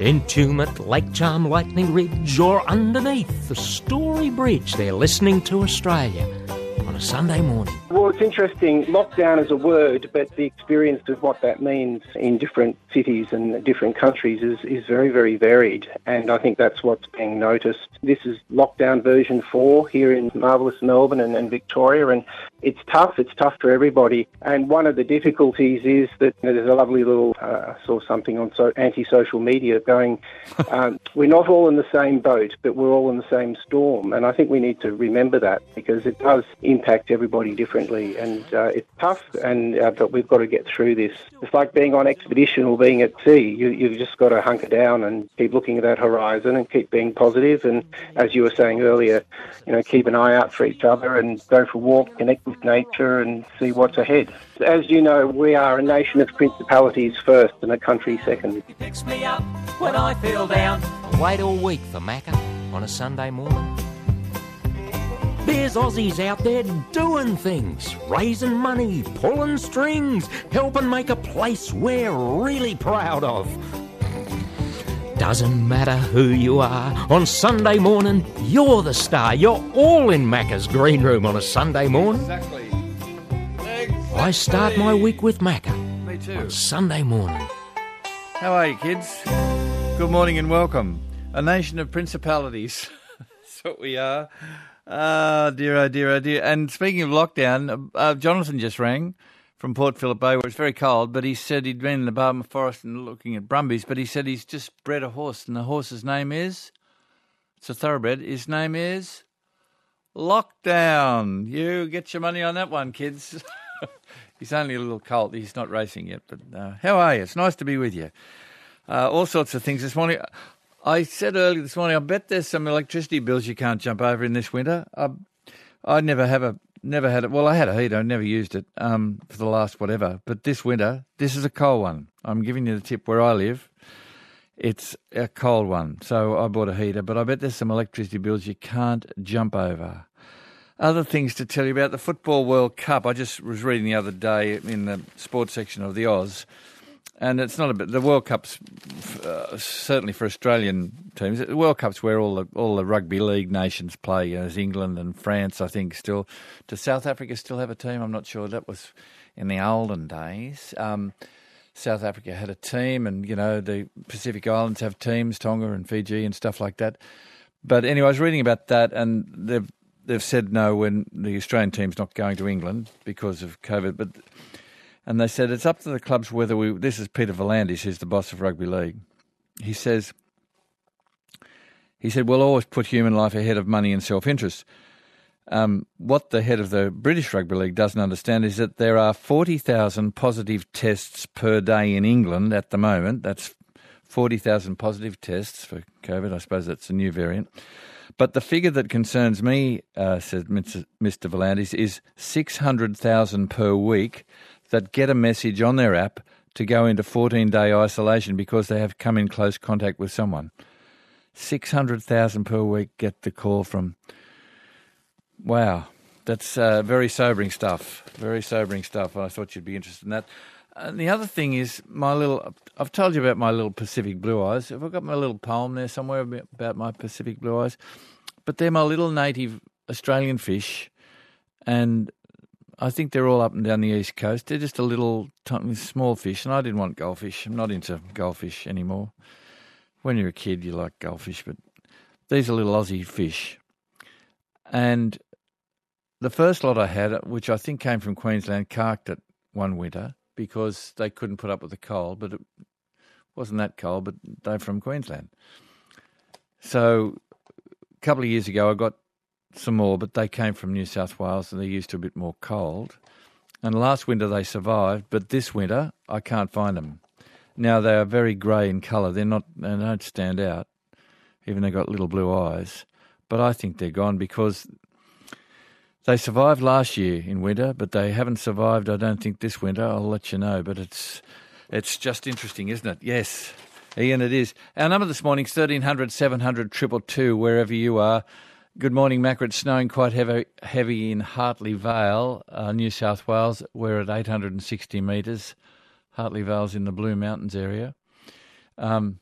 Tumut, Lake Charm, Lightning Ridge, or underneath the Story Bridge, they're listening to Australia on Sunday morning. Well, it's interesting. Lockdown is a word, but the experience of what that means in different cities and different countries is, is very, very varied. And I think that's what's being noticed. This is lockdown version four here in marvellous Melbourne and, and Victoria. And it's tough. It's tough for everybody. And one of the difficulties is that you know, there's a lovely little, uh, I saw something on so, anti-social media going, um, we're not all in the same boat, but we're all in the same storm. And I think we need to remember that because it does impact everybody differently. And uh, it's tough, and uh, but we've got to get through this. It's like being on expedition or being at sea. You, you've just got to hunker down and keep looking at that horizon and keep being positive. And as you were saying earlier, you know, keep an eye out for each other and go for a walk, connect with nature and see what's ahead. As you know, we are a nation of principalities first and a country second. He picks me up when I feel down. I wait all week for Macca on a Sunday morning. There's Aussies out there doing things, raising money, pulling strings, helping make a place we're really proud of. Doesn't matter who you are, on Sunday morning, you're the star. You're all in Macca's green room on a Sunday morning. Exactly. I start my week with Macca Me too. on Sunday morning. How are you, kids? Good morning and welcome. A nation of principalities. That's what we are. Ah, dear, oh dear, oh dear. And speaking of lockdown, uh, Jonathan just rang from Port Phillip Bay where it's very cold, but he said he'd been in the Barmah Forest and looking at brumbies, but he said he's just bred a horse, and the horse's name is, it's a thoroughbred, his name is Lockdown. You get your money on that one, kids. he's only a little colt, he's not racing yet, but uh, how are you? It's nice to be with you. Uh, all sorts of things this morning. I said earlier this morning, I bet there's some electricity bills you can't jump over in this winter. I, I never have a never had it. Well, I had a heater, I never used it um, for the last whatever. But this winter, this is a cold one. I'm giving you the tip where I live. It's a cold one, so I bought a heater. But I bet there's some electricity bills you can't jump over. Other things to tell you about the Football World Cup. I just was reading the other day in the sports section of the Oz, and it's not a bit. The World Cup's uh, certainly for Australian teams. The World Cup's where all the all the rugby league nations play. You know, there's England and France. I think still. Does South Africa still have a team? I'm not sure. That was in the olden days. Um, South Africa had a team, and you know the Pacific Islands have teams, Tonga and Fiji and stuff like that. But anyway, I was reading about that, and they've they've said no when the Australian team's not going to England because of COVID. But and they said it's up to the clubs whether we. This is Peter V'landys, who's the boss of rugby league. He says. He said, "We'll always put human life ahead of money and self-interest." Um, what the head of the British Rugby League doesn't understand is that there are 40,000 positive tests per day in England at the moment. That's 40,000 positive tests for COVID. I suppose that's a new variant. But the figure that concerns me, uh, said Mr. V'landys, is 600,000 per week that get a message on their app to go into 14 day isolation because they have come in close contact with someone. 600,000 per week get the call from. Wow, that's uh, very sobering stuff. Very sobering stuff. I thought you'd be interested in that. And the other thing is my little. I've told you about my little Pacific blue eyes. Have I got my little poem there somewhere about my Pacific blue eyes? But they're my little native Australian fish, and I think they're all up and down the east coast. They're just a little tiny, small fish, and I didn't want goldfish. I'm not into goldfish anymore. When you're a kid, you like goldfish, but these are little Aussie fish. And the first lot I had, which I think came from Queensland, carked it one winter because they couldn't put up with the cold, but it wasn't that cold, but they're from Queensland. So a couple of years ago, I got some more, but they came from New South Wales and they're used to a bit more cold. And last winter they survived, but this winter I can't find them. Now they are very grey in colour. They're not. They don't stand out, even they've got little blue eyes. But I think they're gone because they survived last year in winter, but they haven't survived. I don't think this winter. I'll let you know. But it's it's just interesting, isn't it? Yes, Ian, it is. Our number this morning is 1300 700 222, wherever you are. Good morning, Macca. It's snowing quite heavy, heavy in Hartley Vale, uh, New South Wales. We're at 860 metres. Hartley Vale's in the Blue Mountains area. Um,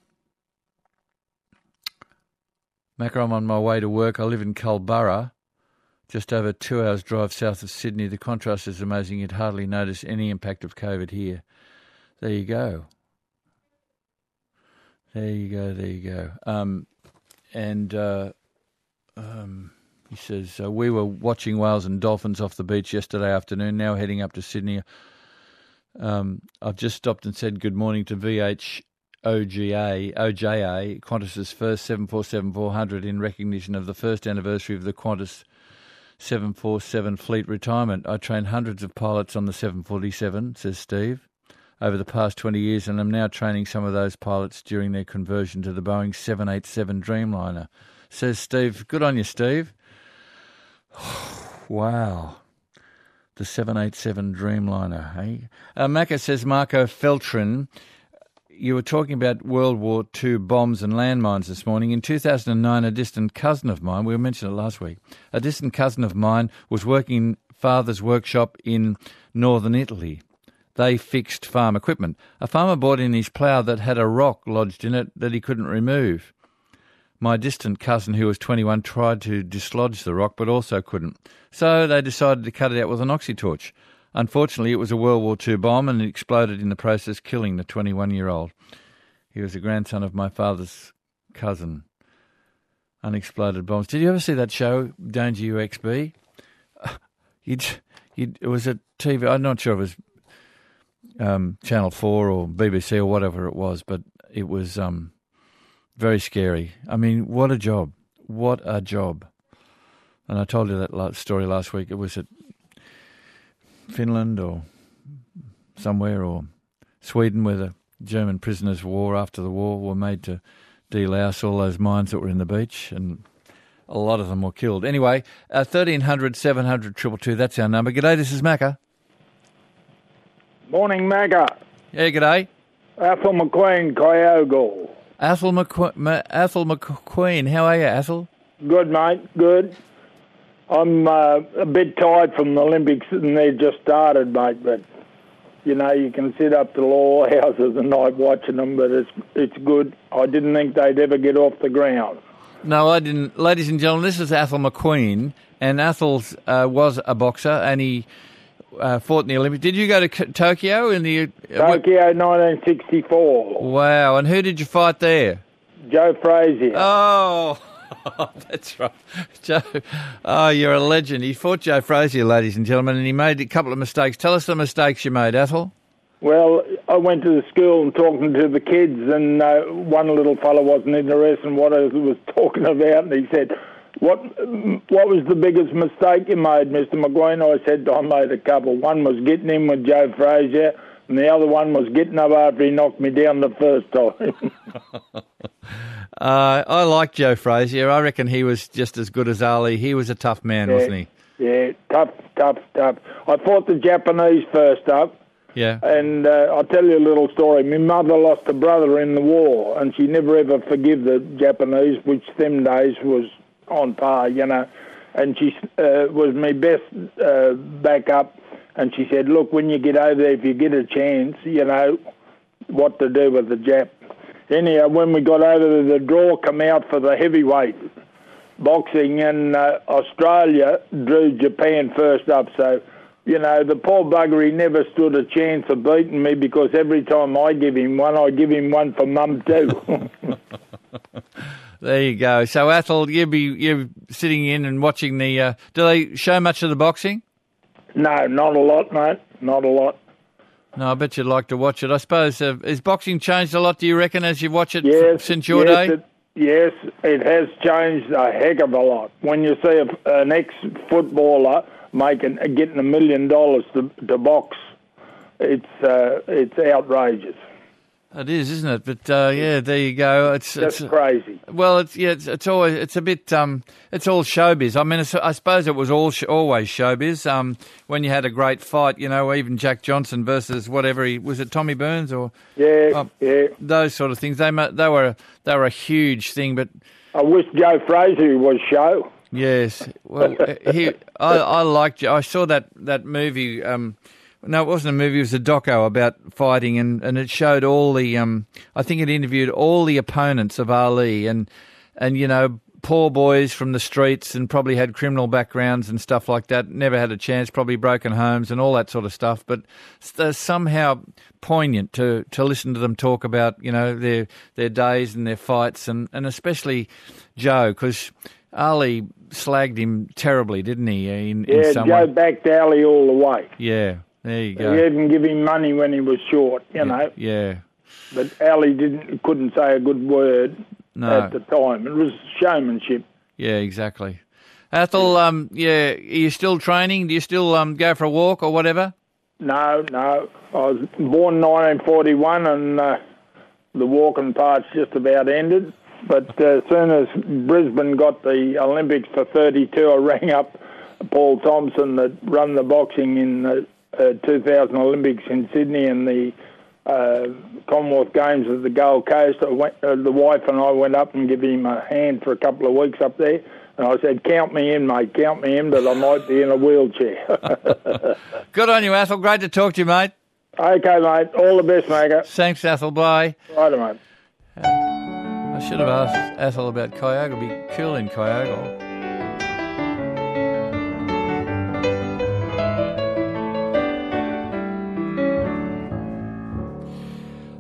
Macca, I'm on my way to work. I live in Culburra, just over two hours' drive south of Sydney. The contrast is amazing. You'd hardly notice any impact of COVID here. There you go. There you go. There you go. Um, and uh, um, he says uh, we were watching whales and dolphins off the beach yesterday afternoon. Now heading up to Sydney. Um, I've just stopped and said good morning to VH OGA, OJA, Qantas's first 747-400 in recognition of the first anniversary of the Qantas 747 fleet retirement. I trained hundreds of pilots on the 747, says Steve, over the past 20 years, and I'm now training some of those pilots during their conversion to the Boeing 787 Dreamliner. Says Steve, good on you, Steve. wow. The 787 Dreamliner, hey? Uh, Macca says Marco Feltrin you were talking about World War II bombs and landmines this morning. In 2009, a distant cousin of mine, we mentioned it last week, a distant cousin of mine was working in father's workshop in northern Italy. They fixed farm equipment. A farmer brought in his plough that had a rock lodged in it that he couldn't remove. My distant cousin, who was 21, tried to dislodge the rock but also couldn't. So they decided to cut it out with an oxy torch. Unfortunately, it was a World War II bomb and it exploded in the process, killing the 21 year old. He was a grandson of my father's cousin. Unexploded bombs. Did you ever see that show, Danger UXB? You'd, you'd, it was a TV, I'm not sure if it was um, Channel 4 or BBC or whatever it was, but it was um, very scary. I mean, what a job. What a job. And I told you that story last week. It was at Finland or somewhere or Sweden where the German prisoners of war after the war were made to delouse all those mines that were in the beach and a lot of them were killed. Anyway, uh, 1300 700 222, that's our number. G'day, this is Macca. Morning, Macca. Yeah, g'day. Athol McQueen, Kyogle. Athol, McQu- Athol McQueen, how are you, Athol? Good, mate, good. I'm uh, a bit tired from the Olympics and they've just started, mate. But you know, you can sit up to law houses at night watching them, but it's it's good. I didn't think they'd ever get off the ground. No, I didn't. Ladies and gentlemen, this is Athol McQueen, and Athol uh, was a boxer, and he uh, fought in the Olympics. Did you go to Tokyo in the uh, Tokyo, 1964? Wow! And who did you fight there? Joe Frazier. Oh. that's right. Joe, oh, you're a legend. He fought Joe Frazier, ladies and gentlemen, and he made a couple of mistakes. Tell us the mistakes you made, Athol. Well, I went to the school and talking to the kids, and uh, one little fellow wasn't interested in what I was talking about, and he said, "What what was the biggest mistake you made, Mister McQueen?" I said, "I made a couple. One was getting in with Joe Frazier, and the other one was getting up after he knocked me down the first time." Uh, I like Joe Frazier. I reckon he was just as good as Ali. He was a tough man, yeah, wasn't he? Yeah, tough, tough, tough. I fought the Japanese first up. Yeah. And uh, I'll tell you a little story. My mother lost a brother in the war, and she never ever forgave the Japanese, which them days was on par, you know. And she uh, was my best uh, backup. And she said, look, when you get over there, if you get a chance, you know, what to do with the Jap anyhow, when we got over there, the draw come out for the heavyweight boxing, and uh, Australia drew Japan first up. So, you know, the poor bugger, he never stood a chance of beating me because every time I give him one, I give him one for mum too. there you go. So, Athol, you'll be you sitting in and watching the. Uh, do they show much of the boxing? No, not a lot, mate. Not a lot. No, I bet you'd like to watch it. I suppose uh, has boxing changed a lot? Do you reckon as you watch it yes, since your yes, day? It, yes, it has changed a heck of a lot. When you see a, an ex-footballer making getting a million dollars to to box, it's uh, it's outrageous. It is, isn't it? But uh, yeah, there you go. It's That's it's, crazy. Well, it's yeah, it's, it's, always it's a bit um, it's all showbiz. I mean, I suppose it was all sh- always showbiz. Um, when you had a great fight, you know, even Jack Johnson versus whatever he was it, Tommy Burns or yeah, uh, yeah, those sort of things. They they were they were a huge thing. But I wish Joe Frazier was show. Yes, well, he I I liked. I saw that that movie. Um, no, it wasn't a movie. It was a doco about fighting, and, and it showed all the. Um, I think it interviewed all the opponents of Ali, and and you know poor boys from the streets and probably had criminal backgrounds and stuff like that. Never had a chance, probably broken homes and all that sort of stuff. But somehow poignant to, to listen to them talk about, you know, their their days and their fights, and, and especially Joe, because Ali slagged him terribly, didn't he? In, Yeah, in Joe way. backed Ali all the way. Yeah, there you He go. even give him money when he was short, you know. Yeah, But Ali didn't couldn't say a good word no, at the time. It was showmanship. yeah, exactly. Athol, um, yeah, are you still training? Do you still um, go for a walk or whatever? No, no. I was born in 1941 and uh, the walking part's just about ended. But uh, as soon as Brisbane got the Olympics for 32, I rang up Paul Thompson that run the boxing in the uh, 2000 Olympics in Sydney and the uh, Commonwealth Games at the Gold Coast. I went, uh, the wife and I went up and gave him a hand for a couple of weeks up there. And I said, count me in, mate, count me in, but I might be in a wheelchair. Good on you, Athol. Great to talk to you, mate. Okay, mate. All the best, mate. Thanks, Athol. Bye. Right, mate. I should have asked Athol about Kyogle. It'd be cool in Kyogle.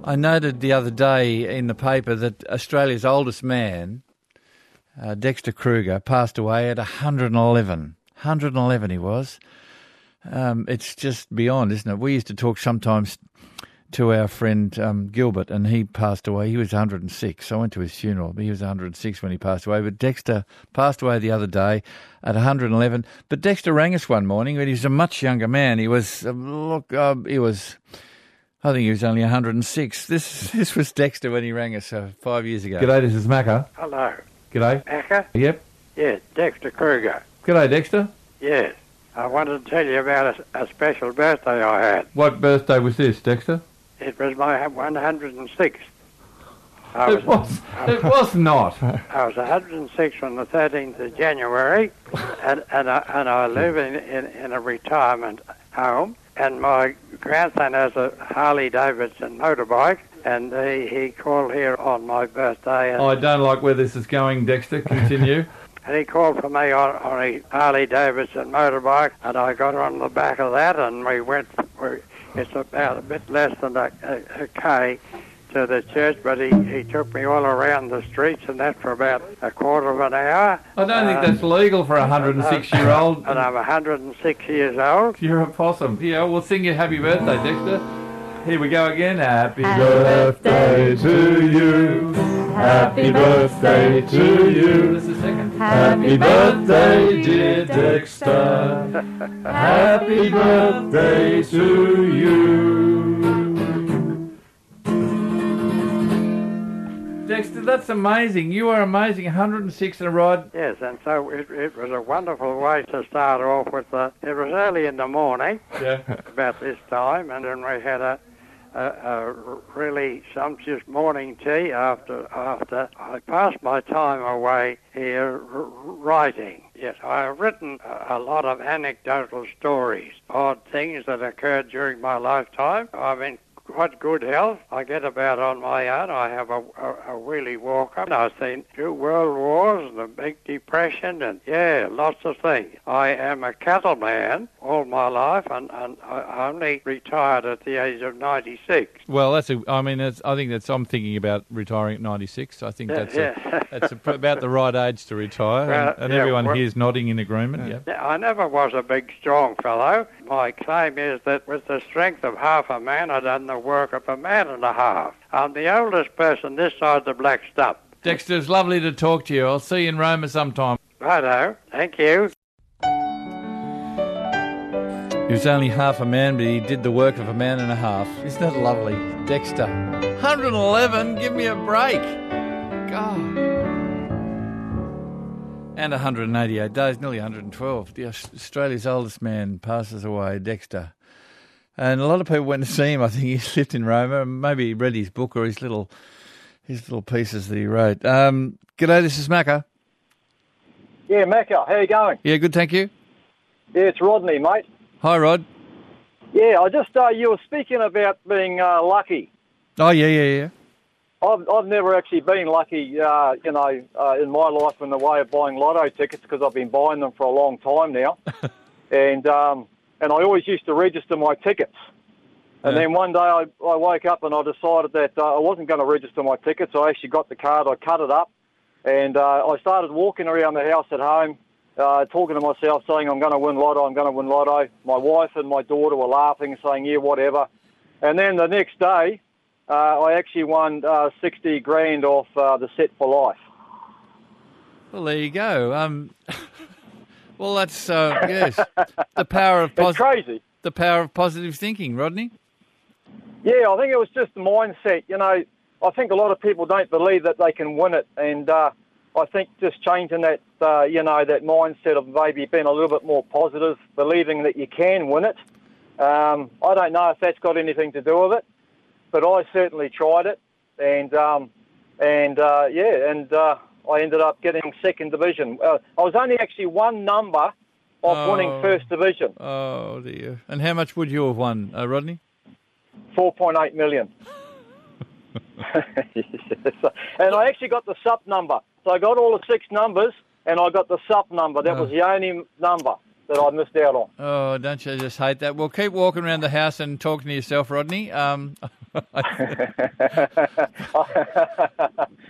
I noted the other day in the paper that Australia's oldest man, uh, Dexter Kruger, passed away at 111. 111 he was. Um, it's just beyond, isn't it? We used to talk sometimes to our friend um, Gilbert, and he passed away. He was 106. I went to his funeral. He was 106 when he passed away. But Dexter passed away the other day at 111. But Dexter rang us one morning when he was a much younger man. He was uh, look, uh, he was. I think he was only 106. This this was Dexter when he rang us uh, five years ago. G'day, this is Macca. Hello. G'day. Acker? Yep. Yes, Dexter Kruger. G'day, Dexter. Yes. I wanted to tell you about a, a special birthday I had. What birthday was this, Dexter? It was my 106th. I It was. It was not. I was 106 on the 13th of January, and and I, and I live in, in in a retirement home. And my grandson has a Harley Davidson motorbike, and he he called here on my birthday, and, I don't like where this is going, Dexter. Continue. and he called for me on, on a Harley Davidson motorbike, and I got on the back of that, and we went. We, it's about a bit less than a, a, a k to the church, but he, he took me all around the streets and that for about a quarter of an hour. I don't think Uh, that's legal for a 106 year old. And I'm 106 years old. You're a possum. Yeah, we'll sing you happy birthday, Dexter. Here we go again. Happy Happy birthday to you. Happy birthday to you. This is second. Happy birthday, dear Dexter. Happy birthday to you. Dexter, that's amazing. You are amazing. 106 in a ride. Yes, and so it, it was a wonderful way to start off with. The, it was early in the morning, Yeah. about this time, and then we had a, a, a really sumptuous morning tea after after I passed my time away here writing. Yes, I have written a, a lot of anecdotal stories, odd things that occurred during my lifetime. I've in quite good health. I get about on my own. I have a, a, a wheelie walker. I've seen two world wars and the Big Depression and, yeah, lots of things. I am a cattleman all my life and, and I only retired at the age of 96. Well, that's a. I mean, that's, I think that's. I'm thinking about retiring at 96. I think Yeah, that's a, yeah. that's a, about the right age to retire, Well, and, and yeah, everyone well- here is nodding in agreement. Yeah. Yeah, I never was a big, strong fellow. My claim is that with the strength of half a man, I've done the work of a man and a half. I'm the oldest person this side of the black stump. Dexter, it's lovely to talk to you. I'll see you in Roma sometime. Righto. Thank you. He was only half a man, but he did the work of a man and a half. Isn't that lovely? Dexter. 111, give me a break. God. And 188 days, nearly 112. The Australia's oldest man passes away, Dexter. And a lot of people went to see him. I think he lived in Roma. And maybe he read his book or his little his little pieces that he wrote. Um, g'day, this is Macca. Yeah, Macca, how you going? Yeah, good, thank you. Yeah, it's Rodney, mate. Hi, Rod. Yeah, I just uh, you were speaking about being uh, lucky. Oh, yeah, yeah, yeah. I've, I've never actually been lucky, uh, you know, uh, in my life in the way of buying lotto tickets because I've been buying them for a long time now, and um, and I always used to register my tickets. And Yeah. then one day I, I woke up and I decided that uh, I wasn't going to register my tickets. I actually got the card, I cut it up, and uh, I started walking around the house at home, uh, talking to myself, saying, I'm going to win lotto, I'm going to win lotto. My wife and my daughter were laughing, saying, yeah, whatever. And then the next day, uh, I actually won uh, 60 grand off uh, the set for life. Well, there you go. Um, well, that's uh, yes, the power of positive. crazy. The power of positive thinking, Rodney. Yeah, I think it was just the mindset. You know, I think a lot of people don't believe that they can win it, and uh, I think just changing that, uh, you know, that mindset of maybe being a little bit more positive, believing that you can win it. Um, I don't know if that's got anything to do with it, but I certainly tried it, and um, and uh, yeah, and uh, I ended up getting second division. Uh, I was only actually one number of winning Oh. first division, Oh dear. And how much would you have won, uh, Rodney? four point eight million. and I actually got the sup number. So I got all the six numbers, and I got the sup number. That was the only number that I missed out on. Oh, don't you just hate that? Well, keep walking around the house and talking to yourself, Rodney. Um,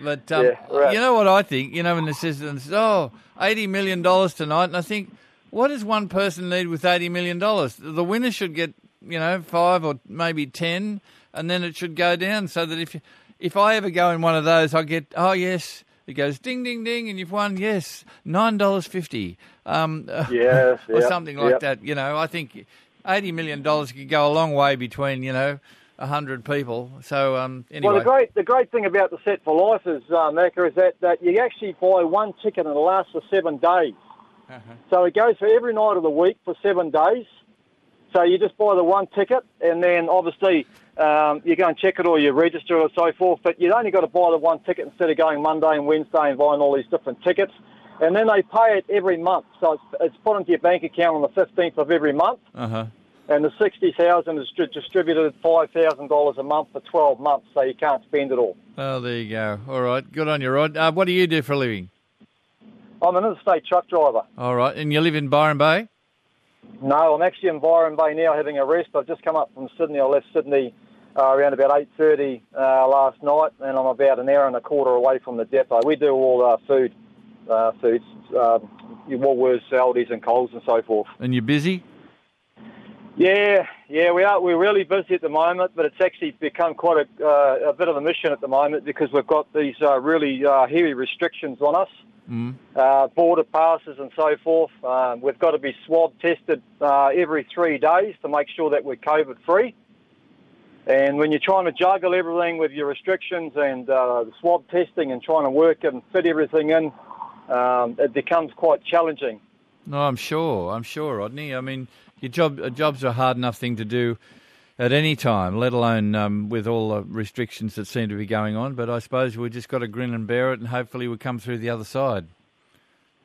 but um, Yeah, right. you know what I think? You know, when the system says, oh, $80 million tonight, and I think, what does one person need with $80 million? The winner should get, you know, five or maybe 10, and then it should go down so that if, if I ever go in one of those, I get, oh, yes. It goes ding, ding, ding, and you've won, yes, $9.50. Um, Yes, or yep, something like yep. that. You know, I think eighty million dollars could go a long way between you know hundred people. So um, anyway, Well, the great the great thing about the set for life is, uh, is that, that you actually buy one ticket and it lasts for seven days. So it goes for every night of the week for seven days. So you just buy the one ticket, and then obviously um, you go and check it or you register or so forth. But you've only got to buy the one ticket instead of going Monday and Wednesday and buying all these different tickets. And then they pay it every month. So it's, it's put into your bank account on the 15th of every month. uh huh. And the 60000 is distributed at $5,000 a month for 12 months, so you can't spend it all. Oh, there you go. All right, good on you, Rod. Uh, what do you do for a living? I'm an interstate truck driver. All right, and you live in Byron Bay. No, I'm actually in Byron Bay now having a rest. I've just come up from Sydney. I left Sydney uh, around about 8.30 uh, last night, and I'm about an hour and a quarter away from the depot. We do all our food, uh, foods, um, your Woolworths, Aldi's and Coles and so forth. And you're busy? Yeah, yeah, we are. We're really busy at the moment, but it's actually become quite a, uh, a bit of a mission at the moment because we've got these uh, really uh, heavy restrictions on us, Mm. uh, border passes and so forth. Um, we've got to be swab tested uh, every three days to make sure that we're COVID free. And when you're trying to juggle everything with your restrictions and uh, the swab testing and trying to work and fit everything in, um, it becomes quite challenging. No, I'm sure. I'm sure, Rodney. I mean, your job uh, jobs are a hard enough thing to do at any time, let alone um, with all the restrictions that seem to be going on. But I suppose we've just got to grin and bear it, and hopefully we come through the other side.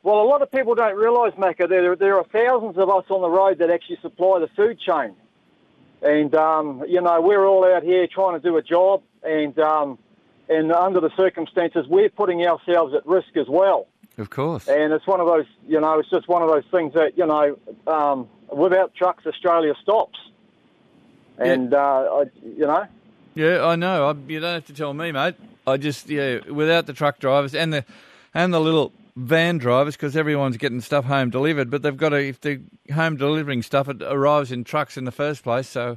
Well, a lot of people don't realise, Macca, there, there are thousands of us on the road that actually supply the food chain. And, um, you know, we're all out here trying to do a job, and, um, and under the circumstances, we're putting ourselves at risk as well. Of course. And it's one of those, you know, it's just one of those things that, you know, um, without trucks, Australia stops. And, uh, I, you know, Yeah, I know. I, you don't have to tell me, mate. I just yeah, without the truck drivers and the and the little van drivers, because everyone's getting stuff home delivered, but they've got to if they're home delivering stuff, it arrives in trucks in the first place. So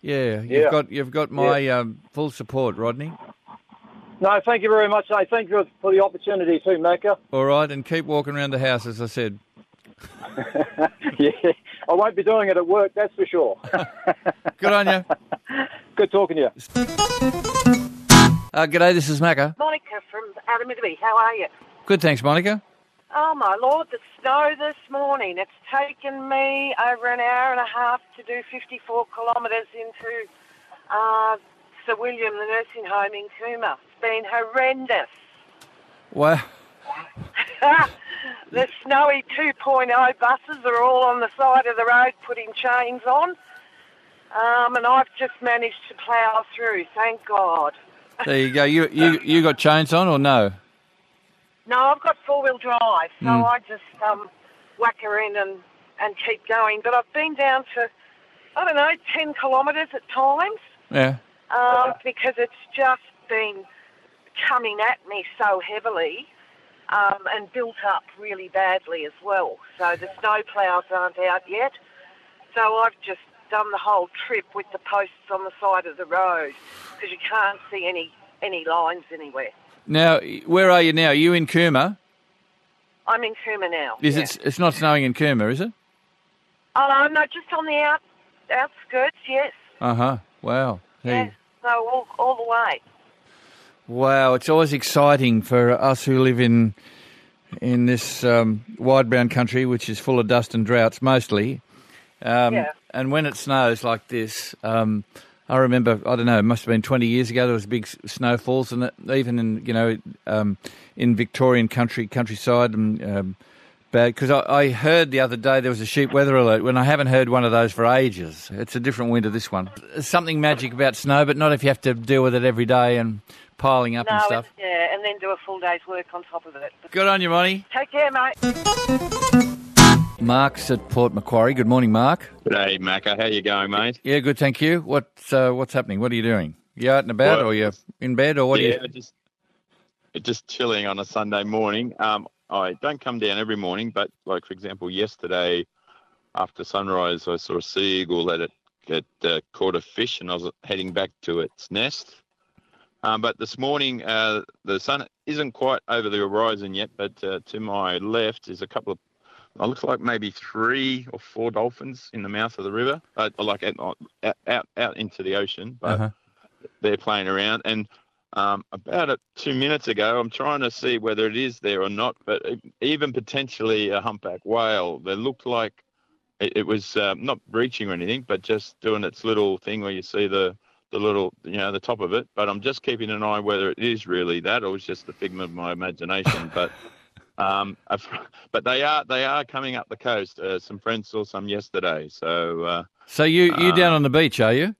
yeah, you've Yeah. got you've got my um, full support, Rodney. no, thank you very much. I thank you for the opportunity too, Macca. All right, and keep walking around the house, as I said. yeah, I won't be doing it at work, that's for sure. Good on you. Good talking to you. Uh, g'day, this is Macca. Monica from Adaminaby. How are you? Good, thanks, Monica. Oh my lord, the snow this morning. It's taken me over an hour and a half to do 54 kilometres into uh, Sir William, the nursing home in Cooma. It's been horrendous. Well, the snowy 2.0 buses are all on the side of the road putting chains on. Um, and I've just managed to plough through, thank God. There you go. You you you got chains on or no? No, I've got four wheel drive, so Mm. I just um, whack her in and, and keep going. But I've been down to, I don't know, 10 kilometres at times Yeah. um, because it's just been coming at me so heavily um, and built up really badly as well. So the snow ploughs aren't out yet. So I've just done the whole trip with the posts on the side of the road because you can't see any, any lines anywhere. Now, where are you now? Are you in Cooma? I'm in Cooma now. Is yeah. it? It's not snowing in Cooma, is it? Oh, no, just on the out, outskirts, yes. Uh huh. Wow. You- Yes. So all, all the way. Wow, it's always exciting for us who live in in this um, wide brown country, which is full of dust and droughts mostly. Um, Yeah. And when it snows like this, um, I remember I don't know, it must have been twenty years ago. There was big snowfalls, and it, even in you know um, in Victorian country countryside and. Um, Bad because I, I heard the other day there was a sheep weather alert when I haven't heard one of those for ages. It's a different winter, this one. There's something magic about snow, but not if you have to deal with it every day and piling up no, and stuff. yeah, and then do a full day's work on top of it. Good on you, Monty. Take care, mate. Mark's at Port Macquarie. Good morning, Mark. Hey, Macca, how you going, mate? Yeah, good, thank you. What's uh, what's happening? What are you doing? You out and about, Well, or you in bed, or what? yeah, Are you... just just chilling on a Sunday morning. Um, I don't come down every morning, but like for example, yesterday after sunrise, I saw a sea eagle that it, it uh, caught a fish, and I was heading back to its nest. Um, but this morning, uh, the sun isn't quite over the horizon yet, but uh, to my left is a couple of. It looks like maybe three or four dolphins in the mouth of the river, uh, like out, out out into the ocean. But Uh-huh. they're playing around. And um, about uh, two minutes ago, I'm trying to see whether it is there or not, but even potentially a humpback whale. They looked like it, it was um, not breaching or anything, but just doing its little thing where you see the the little, you know, the top of it. But I'm just keeping an eye whether it is really that or it's just the figment of my imagination. but um, I've, but they are they are coming up the coast. Uh, some friends saw some yesterday, so. Uh, So you you uh, down on the beach, are you?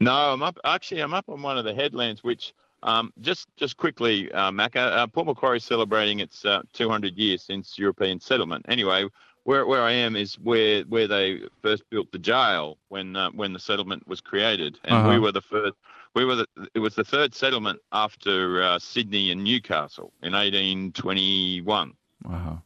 no, I'm up. Actually, I'm up on one of the headlands, which um, just just quickly, uh, Macca, uh, Port Macquarie is celebrating its uh, 200 years since European settlement. Anyway, where where I am is where where they first built the jail when uh, when the settlement was created, and we Uh-huh. were the first. We were the, it was the third settlement after uh, Sydney and Newcastle in 1821. Uh-huh.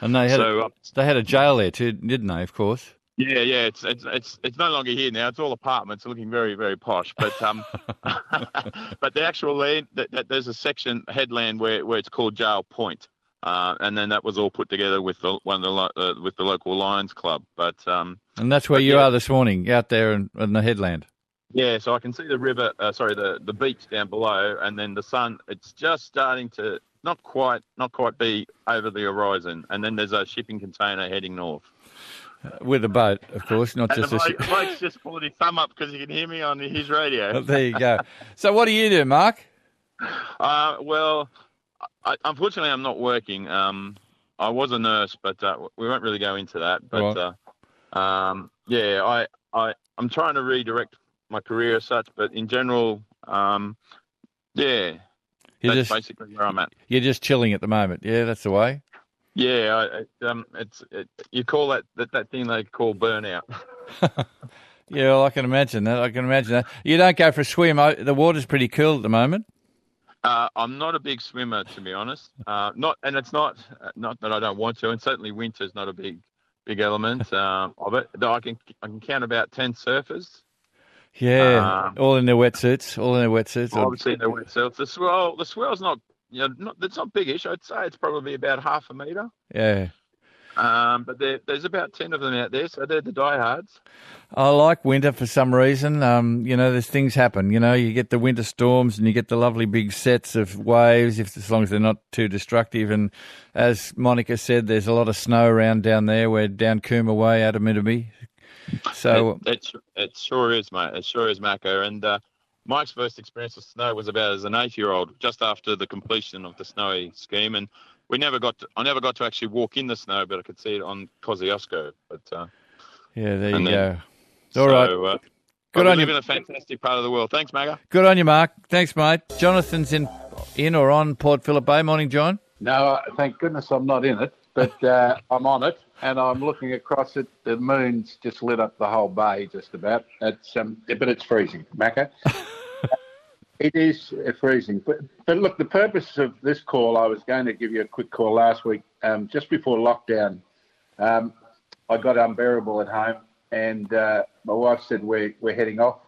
And they had So, a, uh, they had a jail there too, didn't they? Of course. Yeah, yeah, it's it's it's it's no longer here now. It's all apartments, looking very very posh. But um, but the actual land, that, that there's a section headland where where it's called Jail Point, uh, and then that was all put together with the one of the lo- uh, with the local Lions Club. But um, And that's where you yeah. are this morning, out there in, in the headland. yeah, so I can see the river, uh, sorry, the the beach down below, and then the sun. It's just starting to not quite not quite be over the horizon, and then there's a shipping container heading north. With a boat, of course, not just the a bloke, ship. bloke's just pulling his thumb up because he can hear me on his radio. there you go. So what do you do, Mark? Uh, well, I, unfortunately, I'm not working. Um, I was a nurse, but uh, we won't really go into that. But uh, um, yeah, I, I, I'm trying to redirect my career as such. But in general, um, yeah, You're that's just basically where I'm at. you're just chilling at the moment. Yeah, that's the way. Yeah, I, I- um, it's it, you call that, that that thing they call burnout. Yeah, well, I can imagine that. I can imagine that. You don't go for a swim. I, the water's pretty cool at the moment. Uh, I'm not a big swimmer, to be honest. Uh, not, and it's not not that I don't want to, and certainly winter's not a big big element um, of it. Though I can I can count about ten surfers. Yeah, Um, all in their wetsuits. All in their wetsuits. Obviously, the wetsuits. The swell, the swell's not, you know, not, it's not biggish. I'd say it's probably about half a metre. yeah. Um, but there, there's about ten of them out there, so they're the diehards. I like winter for some reason. Um, you know, there's things happen. You know, you get the winter storms and you get the lovely big sets of waves, if as long as they're not too destructive. And as Monica said, there's a lot of snow around down there. We're down Cooma Way out of. So it, it, it sure is, mate. It sure is, Macca. And uh, Mike's first experience with snow was about as an eight-year-old, just after the completion of the snowy scheme, and we never got. To, I never got to actually walk in the snow, but I could see it on Kosciuszko. But uh, yeah, there you and go. then- All right. so, uh, Good on we you. live in a fantastic part of the world. Thanks, Macca. Good on you, Mark. Thanks, mate. Jonathan's in, in or on Port Phillip Bay. Morning, John. No, uh, thank goodness I'm not in it, but uh, I'm on it, and I'm looking across it. The moon's just lit up the whole bay, just about. It's um, but it's freezing, Macca. it is freezing, but but look, the purpose of this call, I was going to give you a quick call last week, um, just before lockdown. Um, I got unbearable at home, and uh, my wife said we're we're heading off,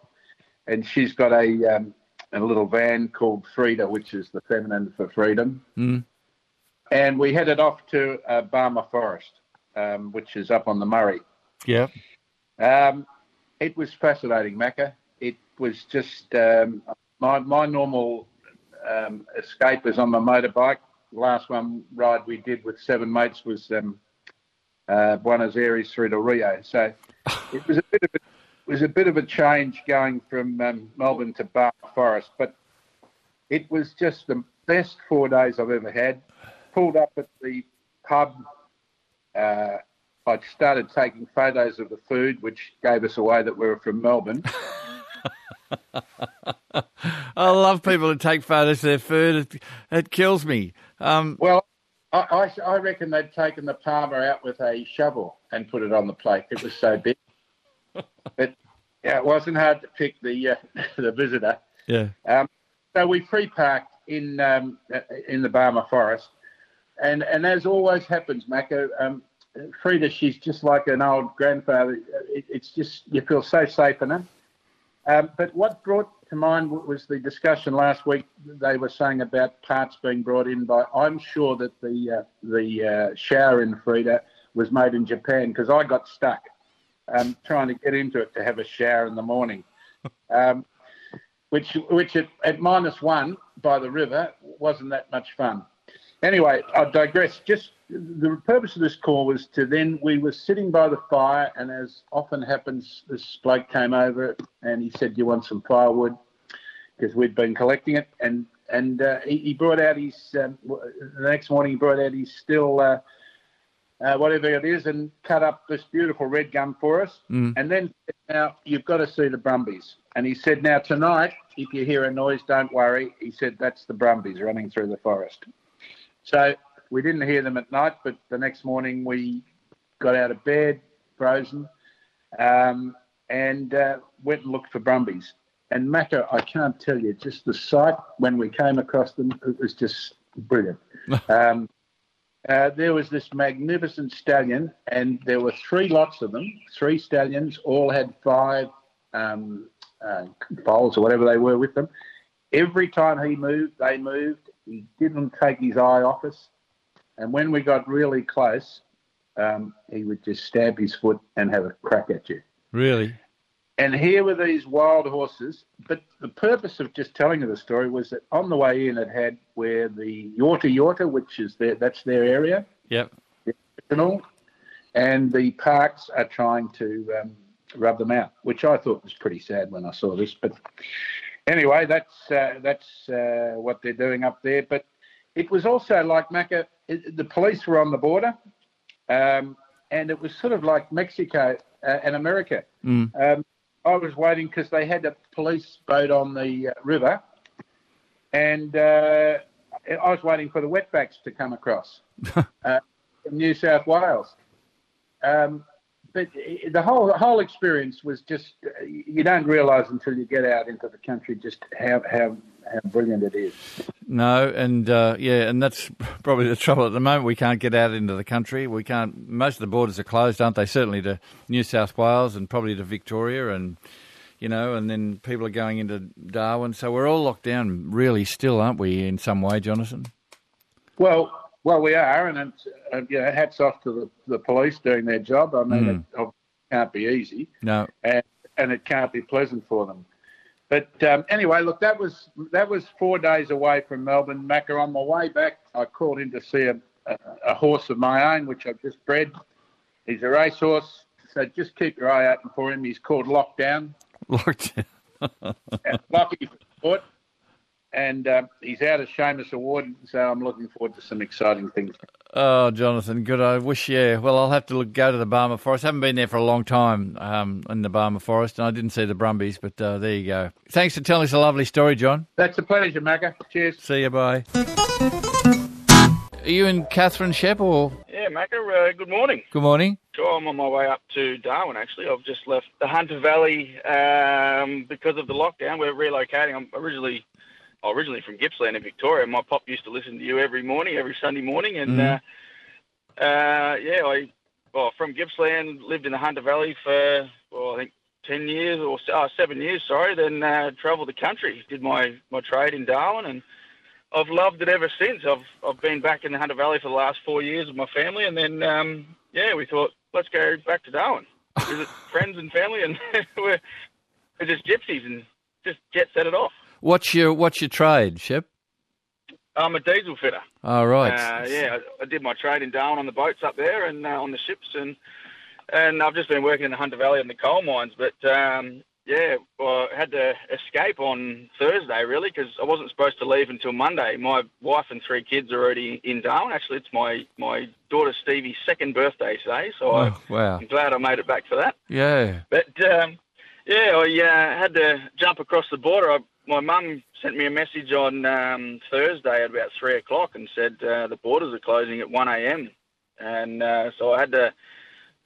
and she's got a um, a little van called Frida, which is the feminine for freedom Mm. and we headed off to uh, Barmah Forest, um, which is up on the Murray. Yeah. Um, it was fascinating, Macca. It was just um, my my normal um, escape is on my motorbike. Last one ride we did with seven mates was um, uh, Buenos Aires through to Rio. So it was a bit of a, it was a bit of a change going from um, Melbourne to Barmah Forest, but it was just the best four days I've ever had. Pulled up at the pub. Uh, I started taking photos of the food, which gave us away that we were from Melbourne. I love people who take photos of their food. It, it kills me. Um, well, I, I, I reckon they'd taken the parma out with a shovel and put it on the plate. It was so big. but yeah, it wasn't hard to pick the uh, the visitor. yeah. Um, so we free parked in um, in the Barmah Forest, and and as always happens, Macca, um, Frida, she's just like an old grandfather. It, it's just you feel so safe in her. Um, but what brought to mind was the discussion last week. They were saying about parts being brought in by. I'm sure that the uh, the uh, shower in Frida was made in Japan because I got stuck um, trying to get into it to have a shower in the morning. Um, which which at, at minus one by the river wasn't that much fun. Anyway, I digress. Just the purpose of this call was to then we were sitting by the fire, and as often happens, this bloke came over and he said, "Do you want some firewood?" Because we'd been collecting it, and and uh, he, he brought out his um, the next morning he brought out his still. Uh, uh, whatever it is, and cut up this beautiful red gum for us. Mm. And then now you've got to see the Brumbies. And he said, now tonight, if you hear a noise, don't worry. He said that's the Brumbies running through the forest. So we didn't hear them at night, but the next morning we got out of bed, frozen, um, and uh, went and looked for Brumbies. And Macca, I can't tell you, just the sight when we came across them, it was just brilliant. um, uh, there was this magnificent stallion, and there were three lots of them. Three stallions, all had five um, uh, foals or whatever they were with them. Every time he moved, they moved. He didn't take his eye off us. And when we got really close, um, he would just stamp his foot and have a crack at you. Really? And here were these wild horses. But the purpose of just telling you the story was that on the way in, it had where the Yorta Yorta, which is their, that's their area, Yep. original, and the parks are trying to um, rub them out, which I thought was pretty sad when I saw this. But anyway, that's uh, that's uh, what they're doing up there. But it was also like Macca, it, the police were on the border, um, and it was sort of like Mexico uh, and America. Mm. Um, I was waiting because they had a police boat on the uh, river, and uh, I was waiting for the wetbacks to come across uh, from New South Wales. Um, but the whole the whole experience was just you don't realise until you get out into the country just how how how brilliant it is. No, and uh, yeah, and that's probably the trouble at the moment. We can't get out into the country. We can't. Most of the borders are closed, aren't they? Certainly to New South Wales and probably to Victoria, and you know, and then people are going into Darwin. So we're all locked down, really, still, aren't we? In some way, Jonathan. Well, well, we are, and it's, uh, you know, hats off to the, the police doing their job. I mean, Mm. it obviously can't be easy. No. and and it can't be pleasant for them. But um, anyway, look, that was that was four days away from Melbourne. Macca, on my way back, I called in to see a, a, a horse of my own, which I've just bred. He's a racehorse, so just keep your eye open for him. He's called Lockdown, Locked. Lucky for sport. And uh, he's out of Shamus Award, so I'm looking forward to some exciting things. Oh, Jonathan, good. I wish, yeah. Well, I'll have to look, go to the Barmah Forest. I haven't been there for a long time um, in the Barmah Forest, and I didn't see the Brumbies, but uh, there you go. Thanks for telling us a lovely story, John. That's a pleasure, Macca. Cheers. See you, bye. Are you and Catherine Shep or? Yeah, Macca, uh, good morning. Good morning. Sure, I'm on my way up to Darwin, actually. I've just left the Hunter Valley um, because of the lockdown. We're relocating. I'm originally originally from Gippsland in Victoria. My pop used to listen to you every morning, every Sunday morning, and Mhm. uh, uh, yeah, I well from Gippsland lived in the Hunter Valley for well, I think ten years or uh, seven years, sorry. Then uh, travelled the country, did my my trade in Darwin, and I've loved it ever since. I've I've been back in the Hunter Valley for the last four years with my family, and then um, yeah, we thought let's go back to Darwin, visit friends and family, and we're, we're just gypsies and just jet set it off. What's your What's your trade, Shep? I'm a diesel fitter. All right. Uh, yeah, I, I did my trade in Darwin on the boats up there and uh, on the ships, and and I've just been working in the Hunter Valley and the coal mines. But um, yeah, well, I had to escape on Thursday really because I wasn't supposed to leave until Monday. My wife and three kids are already in Darwin. Actually, it's my my daughter Stevie's second birthday today, so I, Oh, wow. I'm glad I made it back for that. Yeah. But um, yeah, I uh, had to jump across the border. I, my mum sent me a message on um, Thursday at about three o'clock and said uh, the borders are closing at one a.m. And uh, so I had to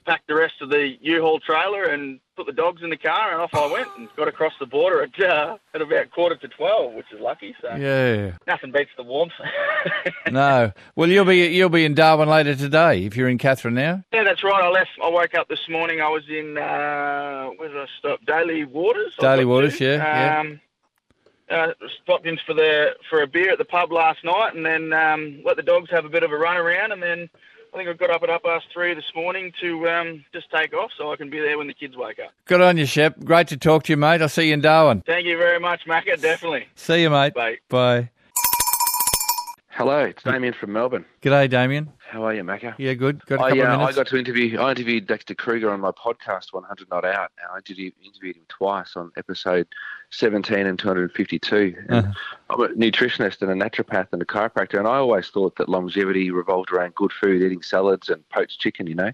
pack the rest of the U-Haul trailer and put the dogs in the car, and off I went and got across the border at uh, at about quarter to twelve, which is lucky. So Yeah. nothing beats the warmth. No. Well, you'll be you'll be in Darwin later today if you're in Katherine now. Yeah, that's right. I left. I woke up this morning. I was in uh, where did I stop? Daly Waters. Daly Waters, to. yeah, yeah. Uh, stopped in for the for a beer at the pub last night, and then um, let the dogs have a bit of a run around, and then I think I got up at up past three this morning to um, just take off, so I can be there when the kids wake up. Good on you, Shep. Great to talk to you, mate. I'll see you in Darwin. Thank you very much, Macca. Definitely. See you, mate. Bye. Bye. Hello, it's Damien from Melbourne. G'day, Damien. How are you, Macca? Yeah, good. Got a I, couple of uh, I minutes. got to interview. I interviewed Dexter Kruger on my podcast, 100 Not Out. And I interviewed, interviewed him twice on episode 17 and 252. And Uh-huh. I'm a nutritionist and a naturopath and a chiropractor, and I always thought that longevity revolved around good food, eating salads and poached chicken, you know.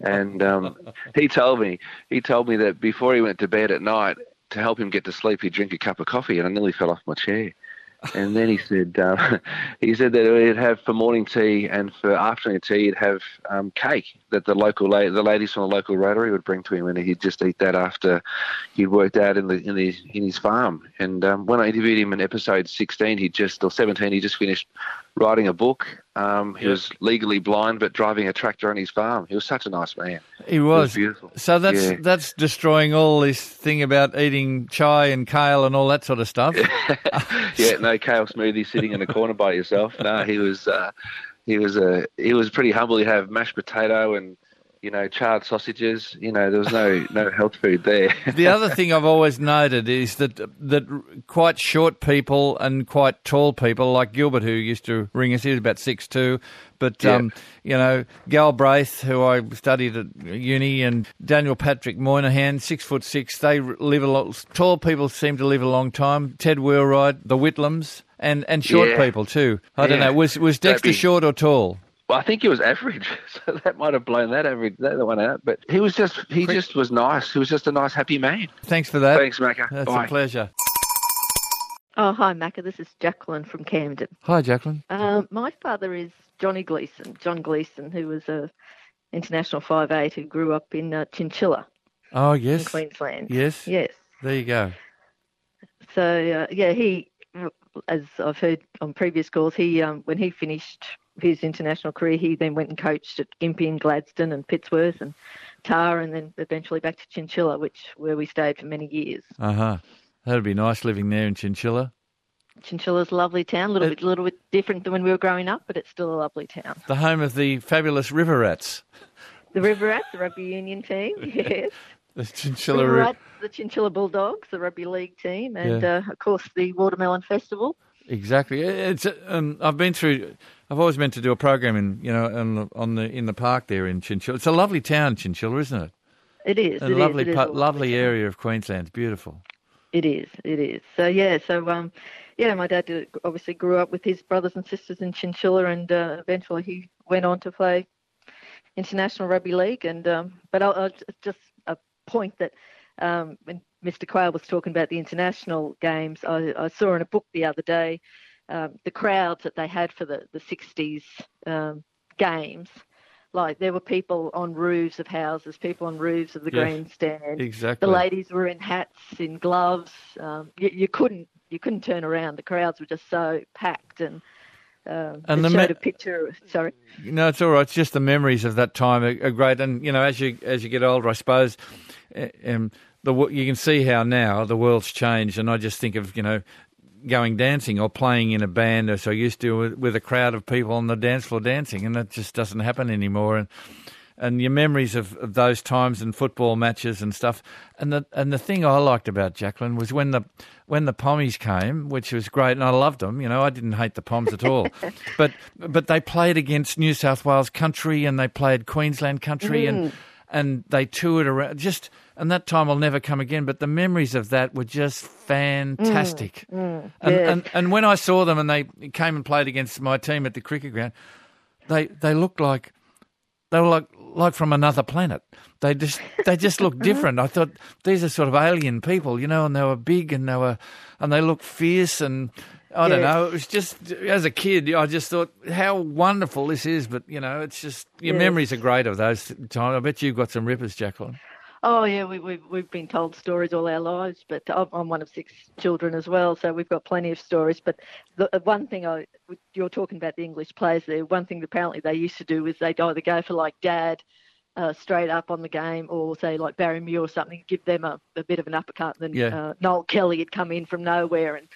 and um, he told me, he told me that before he went to bed at night, to help him get to sleep, he'd drink a cup of coffee, and I nearly fell off my chair. And then he said, um, he said that he'd have for morning tea and for afternoon tea, he'd have um, cake that the local la- the ladies from the local Rotary would bring to him, and he'd just eat that after he'd worked out in the in in his farm. And um, when I interviewed him in episode 16, he just or 17, he just finished writing a book. Um, he was legally blind, but driving a tractor on his farm. He was such a nice man. He was. beautiful. So that's Yeah. that's destroying all this thing about eating chai and kale and all that sort of stuff. yeah, no kale smoothie sitting in a corner by yourself. No, he was uh, he was uh, he was pretty humble. He'd have mashed potato and you know charred sausages. You know there was no no health food there. the other thing I've always noted is that that quite short people and quite tall people, like Gilbert, who used to ring us, he was about six two. But Yeah. um, you know, Galbraith, who I studied at uni, and Daniel Patrick Moynihan, six foot six. They live a lot. Tall people seem to live a long time. Ted Wheelwright, the Whitlams, and and short Yeah. people too. I don't know. Was was Dexter be- short or tall? Well, I think he was average, so that might have blown that average that one out. But he was just he just was nice. He was just a nice, happy man. Thanks for that. Thanks, Macca. That's Bye. a pleasure. Oh, hi, Macca. This is Jacqueline from Camden. Hi, Jacqueline. Um, my father is Johnny Gleeson, John Gleeson, who was a international five eight who grew up in uh, Chinchilla Oh in yes. Queensland. Yes. Yes. There you go. So uh, yeah, he, as I've heard on previous calls, he um, when he finished his international career, he then went and coached at Gympie and Gladstone and Pittsworth and Tar, and then eventually back to Chinchilla, which where we stayed for many years. Uh huh. That'd be nice living there in Chinchilla. Chinchilla's a lovely town, a little bit, little bit different than when we were growing up, but it's still a lovely town. The home of the fabulous River Rats. The River Rats, the rugby union team, yes. The Chinchilla the Chinchilla Bulldogs, the rugby league team, and Yeah. uh, of course the Watermelon Festival. Exactly. It's um, I've been through. I've always meant to do a program in you know on the, on the in the park there in Chinchilla. It's a lovely town, Chinchilla, isn't it? It is. A it is, lovely, is lovely lovely town. area of Queensland. It's beautiful. It is. It is. So yeah. So um, yeah, my dad did, obviously grew up with his brothers and sisters in Chinchilla, and uh, eventually he went on to play international rugby league. And um, but I'll, I'll just point that um, when Mr. Quayle was talking about the international games, I, I saw in a book the other day um, the crowds that they had for the the 60s um, games. Like there were people on roofs of houses, people on roofs of the Yeah, grandstand. exactly. The ladies were in hats, in gloves. Um, you, you couldn't you couldn't turn around. The crowds were just so packed and. Um, And the showed me- a picture. Sorry. No, it's all right. It's just the memories of that time are, great, and you know, as you as you get older, I suppose, um, the you can see how now the world's changed, and I just think of you know going dancing or playing in a band as I used to with, a crowd of people on the dance floor dancing, and that just doesn't happen anymore. And and your memories of, of those times and football matches and stuff. And the and the thing I liked about Jacqueline was when the when the Pommies came, which was great, and I loved them. You know, I didn't hate the Poms at all, but but they played against New South Wales country and they played Queensland country Mm. and they toured around. Just and that time will never come again. But the memories of that were just fantastic. Mm, And, yes. and and when I saw them and they came and played against my team at the cricket ground, they they looked like they were like like from another planet. They just they just looked different. I thought these are sort of alien people, you know, and they were big and they were and they looked fierce and I don't know. It was just as a kid, I just thought how wonderful this is. But you know, it's just your Yes. memories are great of those times. I bet you've got some rippers, Jacqueline. Oh yeah, we, we've we've been told stories all our lives, but I'm, one of six children as well, so we've got plenty of stories. But the uh, one thing I you're talking about the English players there. One thing that apparently they used to do was they'd either go for like dad. Uh, straight up on the game, or say like Barry Muir or something, give them a, a bit of an uppercut. And then Yeah. uh, Noel Kelly would come in from nowhere and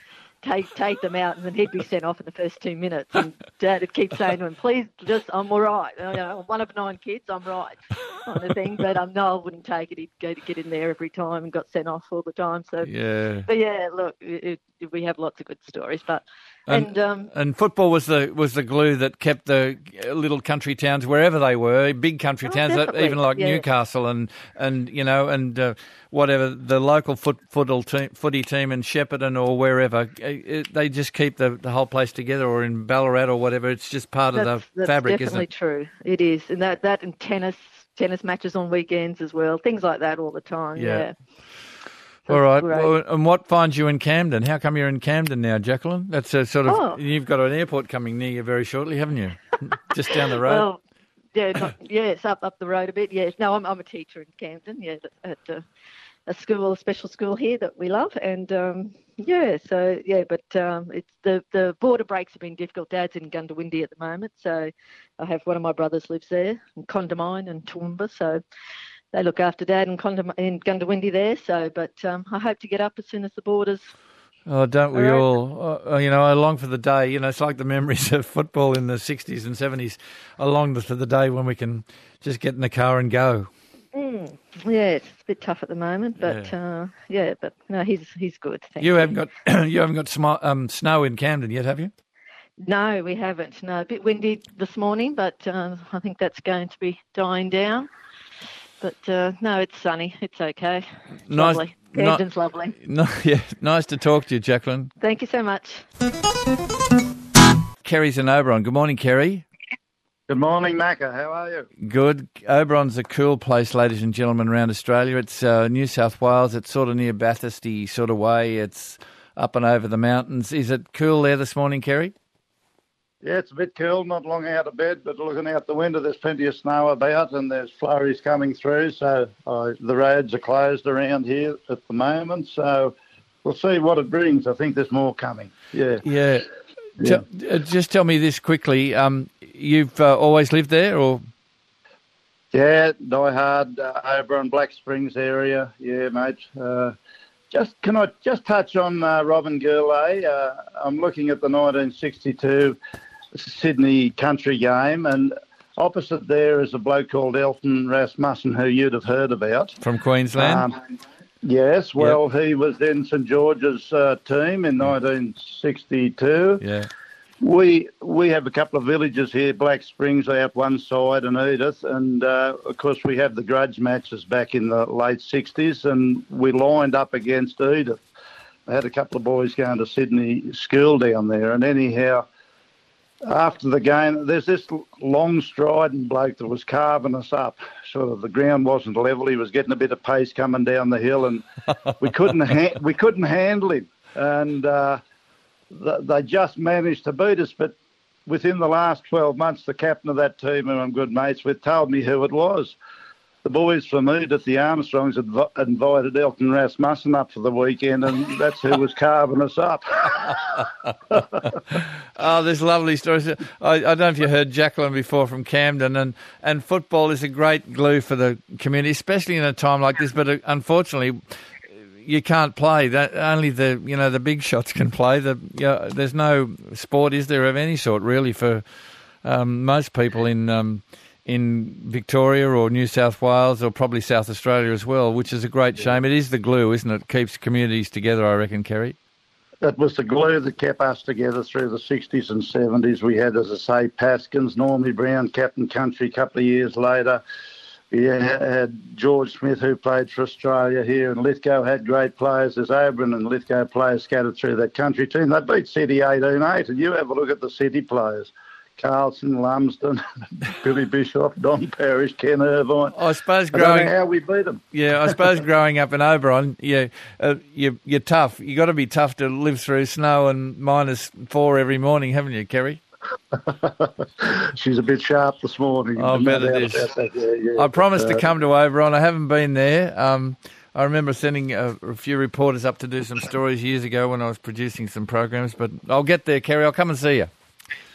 take take them out, and then he'd be sent off in the first two minutes. And Dad would keep saying to him, "Please, just I'm all right. You know, I'm one of nine kids, I'm right." kind of thing. But um, Noel wouldn't take it. He'd go to get in there every time and got sent off all the time. So Yeah. But yeah, look, it, it, we have lots of good stories. But And- and, um, And football was the was the glue that kept the uh, little country towns wherever they were, big country Oh, towns, that, definitely, even like yeah. Newcastle and and you know and uh, whatever the local foot footal team, footy team in Shepparton or wherever, uh, it, they just keep the, the whole place together. Or in Ballarat or whatever, it's just part of the that's fabric, isn't definitely true. It is, and that that and tennis tennis matches on weekends as well, things like that all the time. Yeah. Yeah. All right. great. Well, and what finds you in Camden? How come you're in Camden now, Jacqueline? That's a sort of Oh. you've got an airport coming near you very shortly, haven't you? just down the road. Well, yeah, not, yeah, it's up up the road a bit. Yes, no, I'm I'm a teacher in Camden. Yeah, at a, a school, a special school here that we love, and um, yeah, so yeah, but um, it's the the border breaks have been difficult. Dad's in Goondiwindi at the moment, so I have one of my brothers lives there in Condamine and Toowoomba, so. They look after Dad in, Condam- in Goondiwindi there, so but um, I hope to get up as soon as the borders Oh, don't we all? Uh, you know, I long for the day. You know, it's like the memories of football in the '60s and '70s. I long for the day when we can just get in the car and go. Mm, yeah, it's a bit tough at the moment, but yeah, uh, yeah but no, he's he's good. Thank You haven't got you haven't got smi- um, snow in Camden yet, have you? No, we haven't. No, a bit windy this morning, but uh, I think that's going to be dying down. But uh, no, it's sunny. It's okay. It's Nice- lovely. ni- Camden's lovely. No, yeah, nice to talk to you, Jacqueline. Thank you so much. Kerry's in Oberon. Good morning, Kerry. Good morning, Macca. How are you? Good. Oberon's a cool place, ladies and gentlemen, around Australia. It's uh, New South Wales. It's sort of near Bathurst sort of way. It's up and over the mountains. Is it cool there this morning, Kerry? Yeah, it's a bit cool, not long out of bed, but looking out the window, there's plenty of snow about and there's flurries coming through. So uh, the roads are closed around here at the moment. So we'll see what it brings. I think there's more coming. Yeah. Yeah. Yeah. T- uh, just tell me this quickly. Um, you've uh, always lived there, or Yeah, Die Hard, uh, Oberon, Black Springs area. Yeah, mate. Uh, just can I just touch on uh, Robin Goulet? Uh, I'm looking at the 1962 Sydney Country game, and opposite there is a bloke called Elton Rasmussen, who you'd have heard about. from Queensland? Um, yes, well, he was in St George's uh, team in 1962. yeah. We we have a couple of villages here, Black Springs out one side and Edith, and uh, of course we have the grudge matches back in the late '60s, and we lined up against Edith, I had a couple of boys going to Sydney school down there, and anyhow, after the game, there's this long striding bloke that was carving us up. Sort of the ground wasn't level. He was getting a bit of pace coming down the hill, and we couldn't ha- we couldn't handle him. And uh, th- they just managed to beat us. But within the last 12 months, the captain of that team, who I'm good mates with, told me who it was the boys from at the Armstrongs inv- invited Elton Rasmussen up for the weekend, and that's who was carving us up. oh, there's lovely stories. I, I, don't know if you heard Jacqueline before from Camden, and, and football is a great glue for the community, especially in a time like this. But uh, unfortunately, you can't play. That only the you know the big shots can play. The you know, there's no sport, is there, of any sort really for um, most people in. Um, in Victoria or New South Wales or probably South Australia as well, which is a great shame. It is the glue, isn't it? Keeps communities together, I reckon, Kerry. It was the glue that kept us together through the 60s and 70s. We had, as I say, Paskins, Normie Brown, Captain Country a couple of years later. We had George Smith, who played for Australia here, and Lithgow had great players. There's Oberon and Lithgow players scattered through that country team. They beat City 18 8, and you have a look at the City players. Carlson, Lumsden, Billy Bishop, Don Parrish, Ken Irvine. I suppose growing I how we beat them. Yeah, I suppose growing up in Oberon, yeah, uh, you, you're tough. You got to be tough to live through snow and minus four every morning, haven't you, Kerry? She's a bit sharp this morning. I bet it is. Yeah, yeah. I promised uh, to come to Oberon. I haven't been there. Um, I remember sending a, a, few reporters up to do some stories years ago when I was producing some programs, but I'll get there, Kerry. I'll come and see you.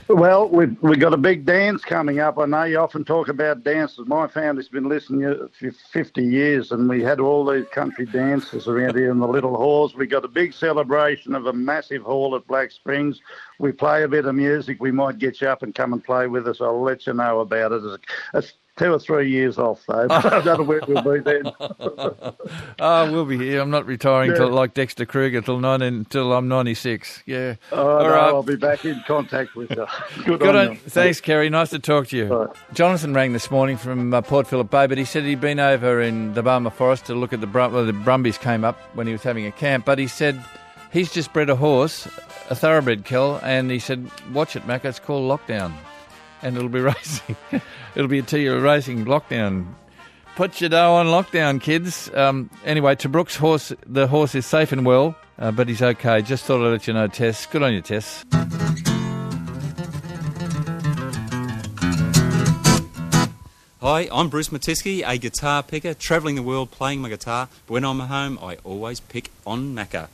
Well, we've, we got a big dance coming up. I know you often talk about dances. My family's been listening for 50 years, and we had all these country dances around here in the little halls. We got a big celebration of a massive hall at Black Springs. We play a bit of music. We might get you up and come and play with us. I'll let you know about it. It's two or three years off though. I don't know where we'll be then. oh, we'll be here. I'm not retiring yeah. till like Dexter Kruger till nine until I'm 96. Yeah. Oh, All no, right. I'll be back in contact with you. Good, Good on, on Thanks, Kerry. Nice to talk to you. Right. Jonathan rang this morning from uh, Port Phillip Bay, but he said he'd been over in the Barmah Forest to look at the Brum- well, the Brumbies came up when he was having a camp, but he said he's just bred a horse, a thoroughbred kill, and he said, "Watch it, Mac. It's called Lockdown." And it'll be racing. it'll be a two-year racing lockdown. Put your dough on lockdown, kids. Um, anyway, to Brooks' horse, the horse is safe and well, uh, but he's okay. Just thought I'd let you know, Tess. Good on you, Tess. Hi, I'm Bruce Matiske, a guitar picker, travelling the world playing my guitar. But when I'm home, I always pick on Macca.